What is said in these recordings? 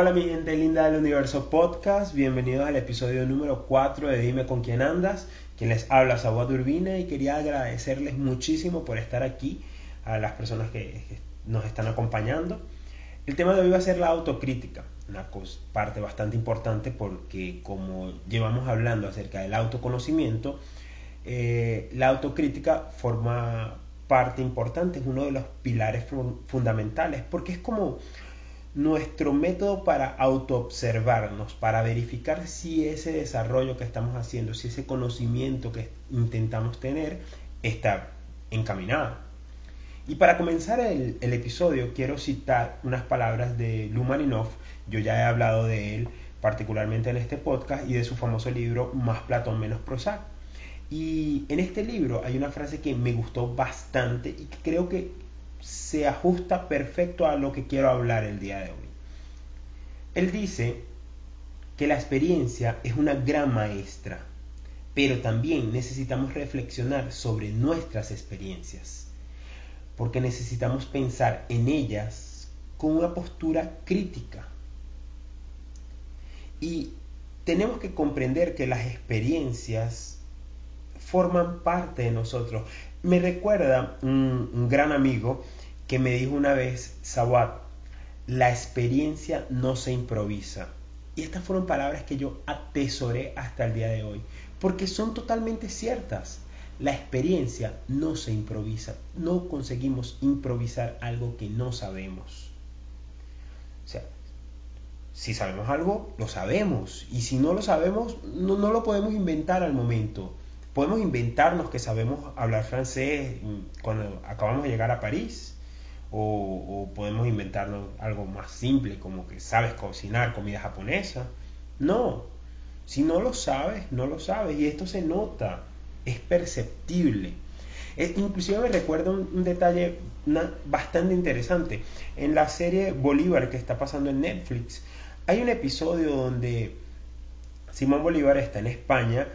Hola mi gente linda del universo podcast, bienvenidos al episodio número 4 de Dime con quién andas, quien les habla Sabuat Urbina y quería agradecerles muchísimo por estar aquí, a las personas que, nos están acompañando. El tema de hoy va a ser la autocrítica, una parte bastante importante porque como llevamos hablando acerca del autoconocimiento, eh, la autocrítica forma parte importante, es uno de los pilares fundamentales, porque es como nuestro método para autoobservarnos, para verificar si ese desarrollo que estamos haciendo, si ese conocimiento que intentamos tener está encaminado. Y para comenzar el, episodio quiero citar unas palabras de Lumaninov, yo ya he hablado de él particularmente en este podcast y de su famoso libro Más Platón menos Prozac. Y en este libro hay una frase que me gustó bastante y que creo que se ajusta perfecto a lo que quiero hablar el día de hoy. Él dice que la experiencia es una gran maestra, pero también necesitamos reflexionar sobre nuestras experiencias, porque necesitamos pensar en ellas con una postura crítica. Y tenemos que comprender que las experiencias forman parte de nosotros. Me recuerda un, gran amigo que me dijo una vez, Sawat, la experiencia no se improvisa. Y estas fueron palabras que yo atesoré hasta el día de hoy, porque son totalmente ciertas. La experiencia no se improvisa, no conseguimos improvisar algo que no sabemos. O sea, si sabemos algo, lo sabemos, y si no lo sabemos, no lo podemos inventar al momento. Podemos inventarnos que sabemos hablar francés cuando acabamos de llegar a París. O, podemos inventarnos algo más simple como que sabes cocinar comida japonesa. No, si no lo sabes, no lo sabes y esto se nota, es perceptible. inclusive me recuerda un, detalle bastante interesante. En la serie Bolívar que está pasando en Netflix, hay un episodio donde Simón Bolívar está en España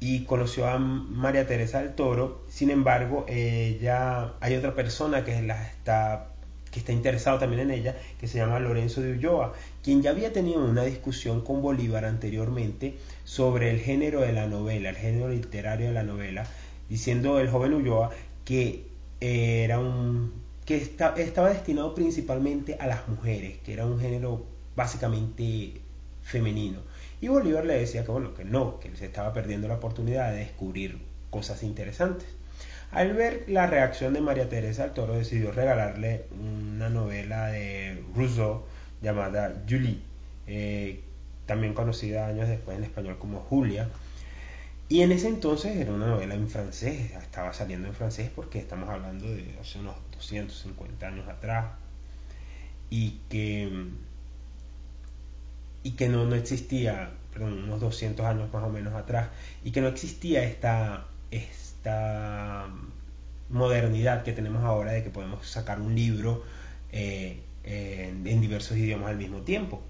y conoció a María Teresa del Toro. Sin embargo, ella, hay otra persona que, la está, que está interesado también en ella, que se llama Lorenzo de Ulloa, quien ya había tenido una discusión con Bolívar anteriormente sobre el género de la novela, el género literario de la novela, diciendo el joven Ulloa que era un que estaba destinado principalmente a las mujeres, que era un género básicamente femenino. Y Bolívar le decía que bueno, que no, que se estaba perdiendo la oportunidad de descubrir cosas interesantes. Al ver la reacción de María Teresa el Toro, decidió regalarle una novela de Rousseau llamada Julie, eh, también conocida años después en español como Julia. Y en ese entonces era una novela en francés, estaba saliendo en francés porque estamos hablando de hace unos 250 años atrás. Y que y que no, no existía, perdón, unos 200 años más o menos atrás, y que no existía esta, esta modernidad que tenemos ahora de que podemos sacar un libro eh, en, diversos idiomas al mismo tiempo.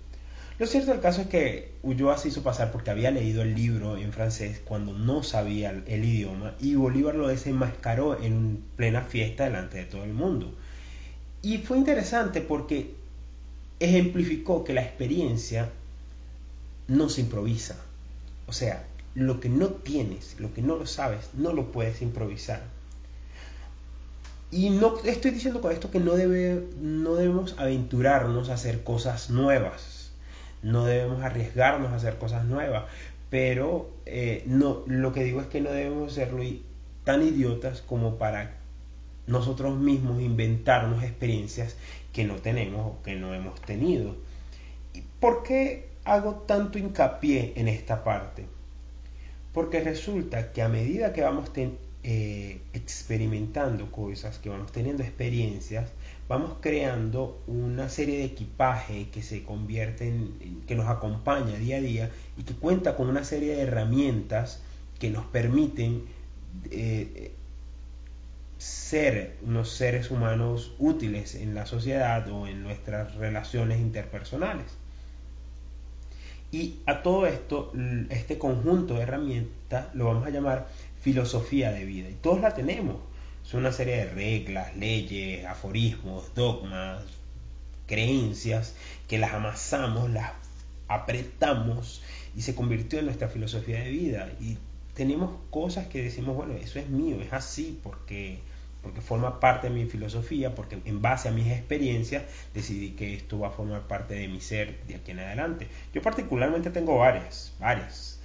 Lo cierto del caso es que Ulloa se hizo pasar porque había leído el libro en francés cuando no sabía el idioma y Bolívar lo desenmascaró en plena fiesta delante de todo el mundo. Y fue interesante porque ejemplificó que la experiencia no se improvisa. O sea, lo que no tienes, lo que no lo sabes, no lo puedes improvisar. Y no estoy diciendo con esto que no, debe, no debemos aventurarnos a hacer cosas nuevas, no debemos arriesgarnos a hacer cosas nuevas, pero eh, no, lo que digo es que no debemos serlo tan idiotas como para nosotros mismos inventarnos experiencias que no tenemos o que no hemos tenido. ¿Por qué hago tanto hincapié en esta parte? Porque resulta que a medida que vamos eh, experimentando cosas, que vamos teniendo experiencias, vamos creando una serie de equipaje que se convierte en, que nos acompaña día a día y que cuenta con una serie de herramientas que nos permiten eh, ser unos seres humanos útiles en la sociedad o en nuestras relaciones interpersonales. Y a todo esto, este conjunto de herramientas lo vamos a llamar filosofía de vida. Y todos la tenemos. Son una serie de reglas, leyes, aforismos, dogmas, creencias, que las amasamos, las apretamos y se convirtió en nuestra filosofía de vida. Y tenemos cosas que decimos, bueno, eso es mío, es así, porque, porque forma parte de mi filosofía, porque en base a mis experiencias decidí que esto va a formar parte de mi ser de aquí en adelante. Yo particularmente tengo varias, varias.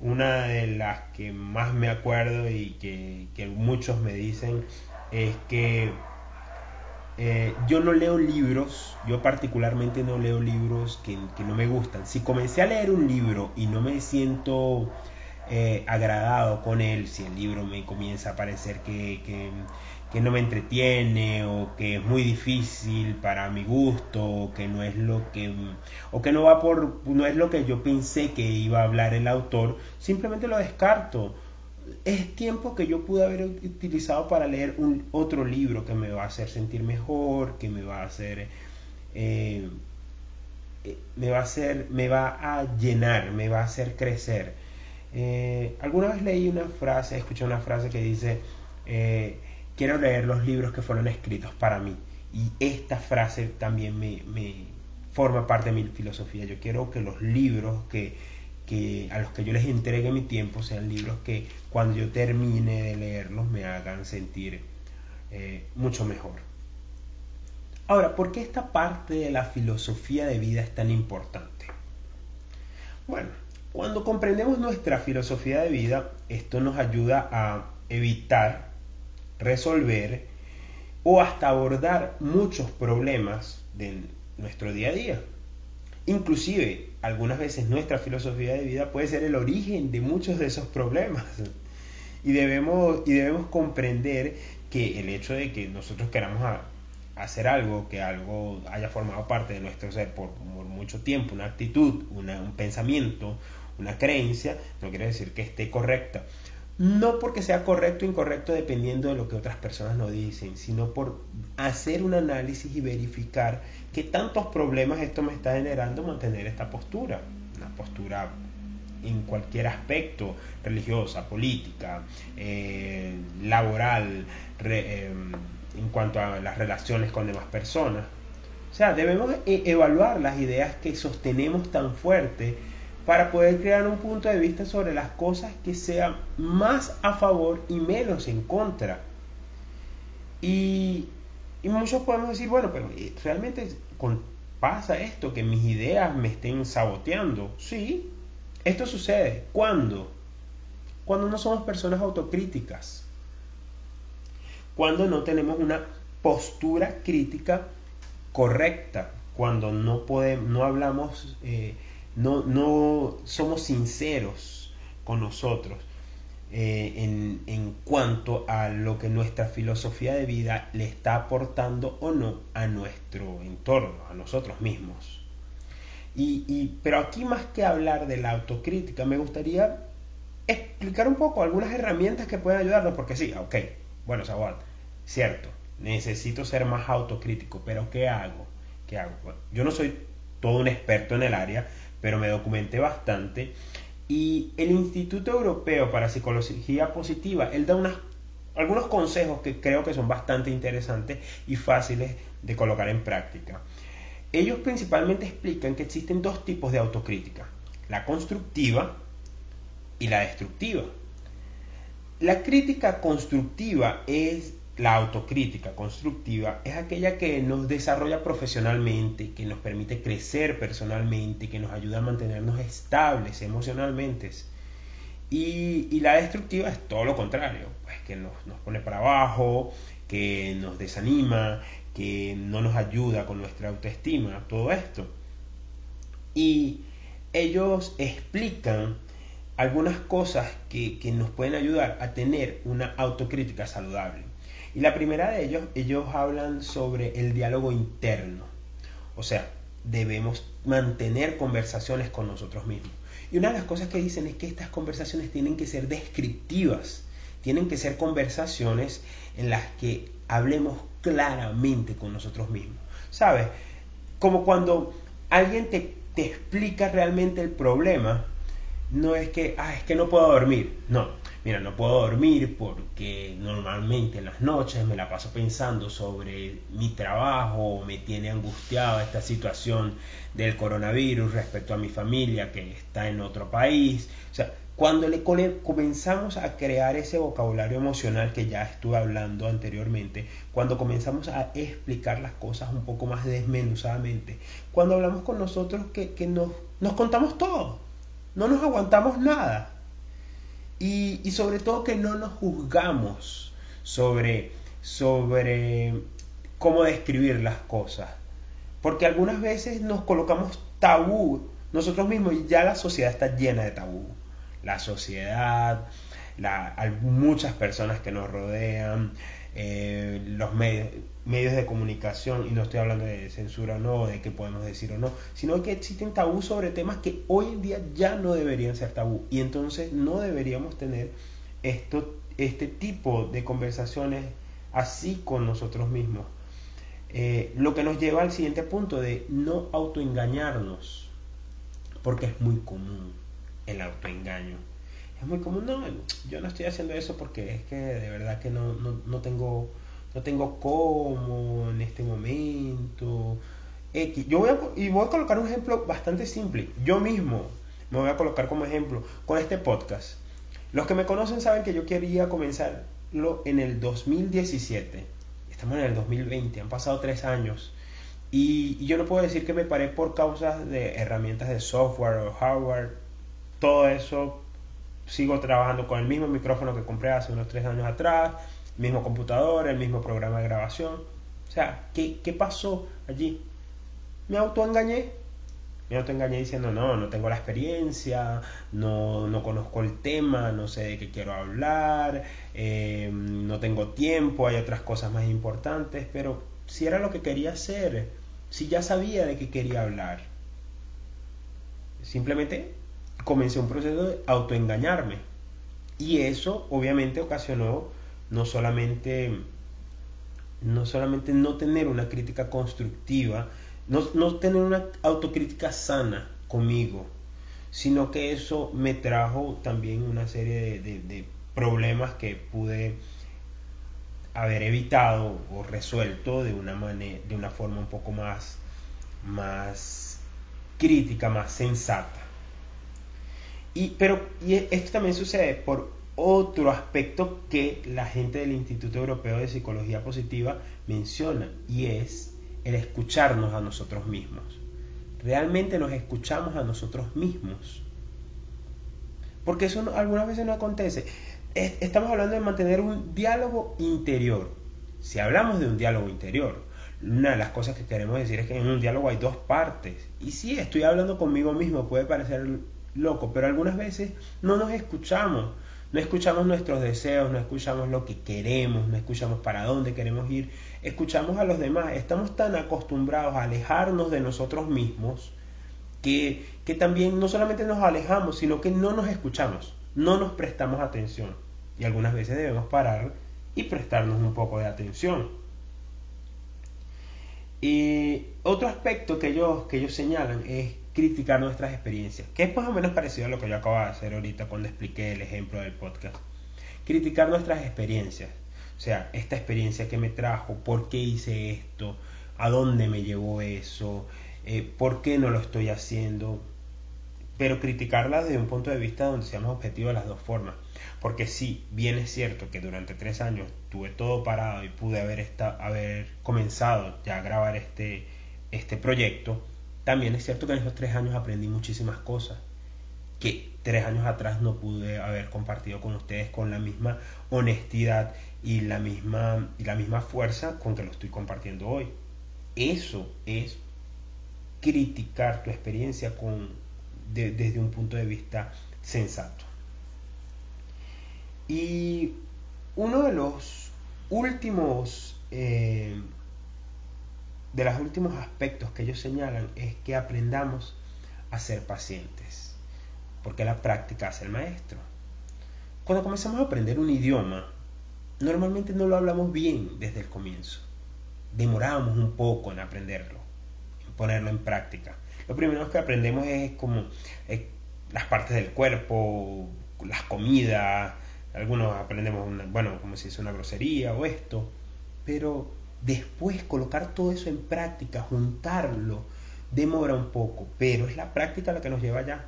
Una de las que más me acuerdo y que, que muchos me dicen es que eh, yo no leo libros, yo particularmente no leo libros que, no me gustan. Si comencé a leer un libro y no me siento eh, agradado con él, si el libro me comienza a parecer que, que, no me entretiene o que es muy difícil para mi gusto o que no es lo que o que no va por no es lo que yo pensé que iba a hablar el autor, simplemente lo descarto es tiempo que yo pude haber utilizado para leer un otro libro que me va a hacer sentir mejor, que me va a hacer, eh, eh, me va a hacer, me va a llenar, me va a hacer crecer. Eh, alguna vez leí una frase, escuché una frase que dice, quiero leer los libros que fueron escritos para mí. Y esta frase también me, me forma parte de mi filosofía. Yo quiero que los libros que que a los que yo les entregue mi tiempo sean libros que cuando yo termine de leerlos me hagan sentir eh, mucho mejor. Ahora, ¿por qué esta parte de la filosofía de vida es tan importante? Bueno, cuando comprendemos nuestra filosofía de vida, esto nos ayuda a evitar, resolver o hasta abordar muchos problemas de nuestro día a día. Inclusive, algunas veces nuestra filosofía de vida puede ser el origen de muchos de esos problemas. Y debemos, y debemos comprender que el hecho de que nosotros queramos hacer algo, que algo haya formado parte de nuestro ser por, mucho tiempo, una actitud, un pensamiento, una creencia, no quiere decir que esté correcta. No porque sea correcto o incorrecto dependiendo de lo que otras personas nos dicen, sino por hacer un análisis y verificar qué tantos problemas esto me está generando mantener esta postura. Una postura en cualquier aspecto, religiosa, política, eh, laboral, em, en cuanto a las relaciones con demás personas. O sea, debemos e-, evaluar las ideas que sostenemos tan fuerte para poder crear un punto de vista sobre las cosas que sean más a favor y menos en contra. Y, muchos podemos decir, bueno, pero eh, realmente pasa esto, que mis ideas me estén saboteando. Sí, esto sucede. ¿Cuándo? Cuando no somos personas autocríticas. Cuando no tenemos una postura crítica correcta. Cuando no podemos, no hablamos eh, no, no somos sinceros con nosotros eh, en, en, cuanto a lo que nuestra filosofía de vida le está aportando o no a nuestro entorno, a nosotros mismos. Y, y, pero aquí más que hablar de la autocrítica, me gustaría explicar un poco algunas herramientas que pueden ayudarnos, porque sí, ok, bueno, Sabat, cierto, necesito ser más autocrítico, pero ¿qué hago? ¿Qué hago? yo no soy todo un experto en el área, pero me documenté bastante. Y el Instituto Europeo para Psicología Positiva, él da algunos consejos que creo que son bastante interesantes y fáciles de colocar en práctica. Ellos principalmente explican que existen dos tipos de autocrítica, la constructiva y la destructiva. La crítica constructiva es la autocrítica constructiva es aquella que nos desarrolla profesionalmente, que nos permite crecer personalmente, que nos ayuda a mantenernos estables emocionalmente. Y, la destructiva es todo lo contrario, pues que nos, nos pone para abajo, que nos desanima, que no nos ayuda con nuestra autoestima, todo esto. Y ellos explican algunas cosas que, que nos pueden ayudar a tener una autocrítica saludable. Y la primera de ellos, ellos hablan sobre el diálogo interno. O sea, debemos mantener conversaciones con nosotros mismos. Y una de las cosas que dicen es que estas conversaciones tienen que ser descriptivas, tienen que ser conversaciones en las que hablemos claramente con nosotros mismos. ¿Sabes? Como cuando alguien te, te explica realmente el problema no es que, ah, es que no puedo dormir. No, mira, no puedo dormir porque normalmente en las noches me la paso pensando sobre mi trabajo, me tiene angustiada esta situación del coronavirus respecto a mi familia que está en otro país. O sea, cuando le comenzamos a crear ese vocabulario emocional que ya estuve hablando anteriormente, cuando comenzamos a explicar las cosas un poco más desmenuzadamente, cuando hablamos con nosotros que, nos, nos contamos todo, no nos aguantamos nada. Y, sobre todo que no nos juzgamos sobre, sobre cómo describir las cosas. Porque algunas veces nos colocamos tabú nosotros mismos y ya la sociedad está llena de tabú la sociedad, hay muchas personas que nos rodean, eh, los medios, de comunicación, y no estoy hablando de censura o no, de qué podemos decir o no, sino que existen tabú sobre temas que hoy en día ya no deberían ser tabú, y entonces no deberíamos tener esto, este tipo de conversaciones así con nosotros mismos. Eh, lo que nos lleva al siguiente punto de no autoengañarnos, porque es muy común el autoengaño. Es muy común, no, yo no estoy haciendo eso porque es que de verdad que no, no, tengo no tengo cómo en este momento. X. Yo voy a, y voy a colocar un ejemplo bastante simple. Yo mismo me voy a colocar como ejemplo con este podcast. Los que me conocen saben que yo quería comenzarlo en el 2017. Estamos en el 2020, han pasado tres años. Y, y yo no puedo decir que me paré por causas de herramientas de software o hardware todo eso sigo trabajando con el mismo micrófono que compré hace unos tres años atrás, mismo computador, el mismo programa de grabación. O sea, ¿qué, qué pasó allí? Me autoengañé. Me autoengañé diciendo, no, no tengo la experiencia, no, no conozco el tema, no sé de qué quiero hablar, eh, no tengo tiempo, hay otras cosas más importantes, pero si era lo que quería hacer, si ya sabía de qué quería hablar, simplemente comencé un proceso de autoengañarme. Y eso obviamente ocasionó no solamente no solamente no tener una crítica constructiva, no, no tener una autocrítica sana conmigo, sino que eso me trajo también una serie de, de problemas que pude haber evitado o resuelto de una manera, de una forma un poco más, más crítica, más sensata. Y, pero y esto también sucede por otro aspecto que la gente del Instituto Europeo de Psicología Positiva menciona y es el escucharnos a nosotros mismos. Realmente nos escuchamos a nosotros mismos. Porque eso algunas veces no acontece. estamos hablando de mantener un diálogo interior. Si hablamos de un diálogo interior, una de las cosas que queremos decir es que en un diálogo hay dos partes. Y si estoy hablando conmigo mismo, puede parecer loco, pero algunas veces no nos escuchamos, no escuchamos nuestros deseos, no escuchamos lo que queremos, no escuchamos para dónde queremos ir, escuchamos a los demás, estamos tan acostumbrados a alejarnos de nosotros mismos que, que también no solamente nos alejamos, sino que no nos escuchamos, no nos prestamos atención y algunas veces debemos parar y prestarnos un poco de atención. Y otro aspecto que ellos, que ellos señalan es criticar nuestras experiencias, que es más o menos parecido a lo que yo acabo de hacer ahorita cuando expliqué el ejemplo del podcast. Criticar nuestras experiencias, o sea, esta experiencia que me trajo, por qué hice esto, a dónde me llevó eso, eh, por qué no lo estoy haciendo, pero criticarla desde un punto de vista donde seamos objetivos de las dos formas. Porque sí, bien es cierto que durante tres años tuve todo parado y pude haber, haber comenzado ya a grabar este, este proyecto, también es cierto que en esos tres años aprendí muchísimas cosas que tres años atrás no pude haber compartido con ustedes con la misma honestidad y la misma, y la misma fuerza con que lo estoy compartiendo hoy. Eso es criticar tu experiencia con, desde un punto de vista sensato. Y uno de los últimos eh, de los últimos aspectos que ellos señalan es que aprendamos a ser pacientes, porque la práctica hace el maestro. Cuando comenzamos a aprender un idioma, normalmente no lo hablamos bien desde el comienzo. Demoramos un poco en aprenderlo, en ponerlo en práctica. Lo primero que aprendemos es como las partes del cuerpo, las comidas, algunos aprendemos, bueno, como si es una grosería o esto, pero después colocar todo eso en práctica, juntarlo, demora un poco, pero es la práctica la que nos lleva allá.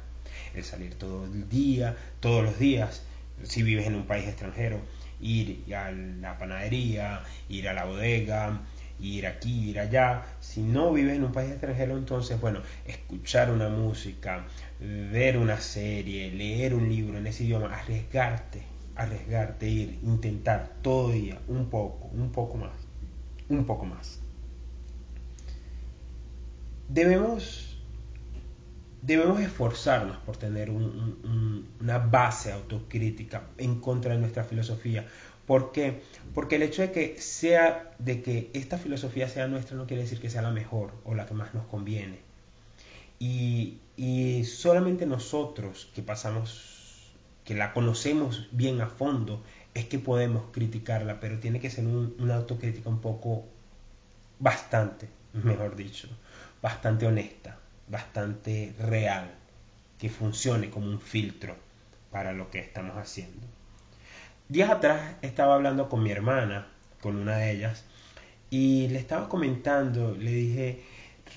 El salir todo el día, todos los días, si vives en un país extranjero, ir a la panadería, ir a la bodega, ir aquí, ir allá. Si no vives en un país extranjero, entonces, bueno, escuchar una música, ver una serie, leer un libro en ese idioma, arriesgarte, arriesgarte, ir, intentar todo día, un poco, un poco más, un poco más. Debemos, debemos esforzarnos por tener una base autocrítica en contra de nuestra filosofía. ¿Por qué? Porque el hecho de que sea, de que esta filosofía sea nuestra no quiere decir que sea la mejor o la que más nos conviene. Y, y solamente nosotros que pasamos, que la conocemos bien a fondo, es que podemos criticarla, pero tiene que ser una autocrítica un poco bastante, mejor dicho, bastante honesta, bastante real, que funcione como un filtro para lo que estamos haciendo. Días atrás estaba hablando con mi hermana, con una de ellas, y le estaba comentando, le dije,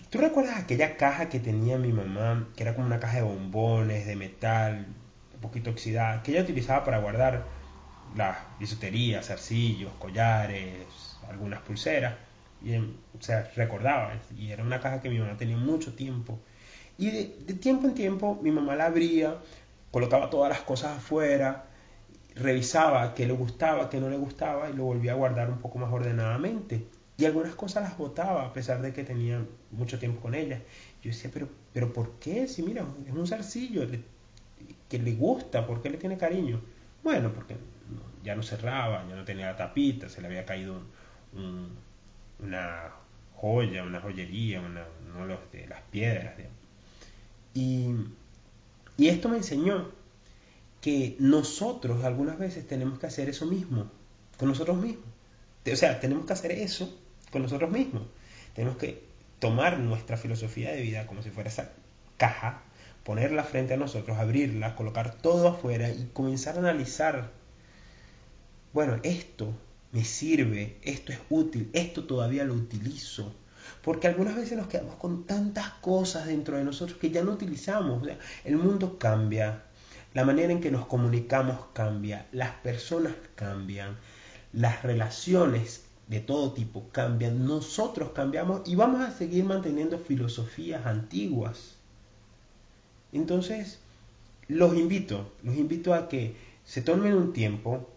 ¿tú recuerdas aquella caja que tenía mi mamá, que era como una caja de bombones, de metal, un poquito oxidada, que ella utilizaba para guardar las bisuterías, zarcillos, collares, algunas pulseras? Y, o sea, recordaba, y era una caja que mi mamá tenía mucho tiempo. Y de, tiempo en tiempo mi mamá la abría, colocaba todas las cosas afuera, revisaba qué le gustaba, qué no le gustaba y lo volvía a guardar un poco más ordenadamente. Y algunas cosas las botaba a pesar de que tenía mucho tiempo con ellas. Yo decía, pero, pero ¿por qué? Si mira, es un zarcillo que le gusta, ¿por qué le tiene cariño? Bueno, porque ya no cerraba, ya no tenía la tapita, se le había caído un una joya, una joyería, una, uno de las piedras. Y, y esto me enseñó que nosotros algunas veces tenemos que hacer eso mismo, con nosotros mismos. O sea, tenemos que hacer eso con nosotros mismos. Tenemos que tomar nuestra filosofía de vida como si fuera esa caja, ponerla frente a nosotros, abrirla, colocar todo afuera y comenzar a analizar, bueno, esto me sirve, esto es útil, esto todavía lo utilizo. Porque algunas veces nos quedamos con tantas cosas dentro de nosotros que ya no utilizamos. el mundo cambia, la manera en que nos comunicamos cambia, las personas cambian, las relaciones de todo tipo cambian, nosotros cambiamos y vamos a seguir manteniendo filosofías antiguas. Entonces, los invito, los invito a que se tomen un tiempo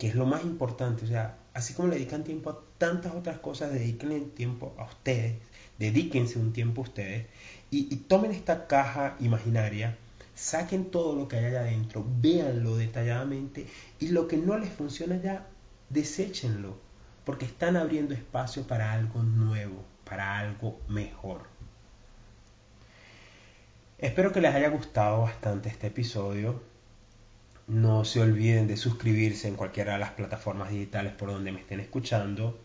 que es lo más importante. O sea, así como le dedican tiempo a tantas otras cosas, dediquen tiempo a ustedes, dedíquense un tiempo a ustedes y, tomen esta caja imaginaria, saquen todo lo que hay allá adentro, véanlo detalladamente y lo que no les funciona ya, deséchenlo, porque están abriendo espacio para algo nuevo, para algo mejor. Espero que les haya gustado bastante este episodio. No se olviden de suscribirse en cualquiera de las plataformas digitales por donde me estén escuchando.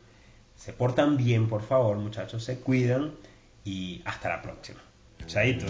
Se portan bien, por favor, muchachos, se cuidan y hasta la próxima. Chaito.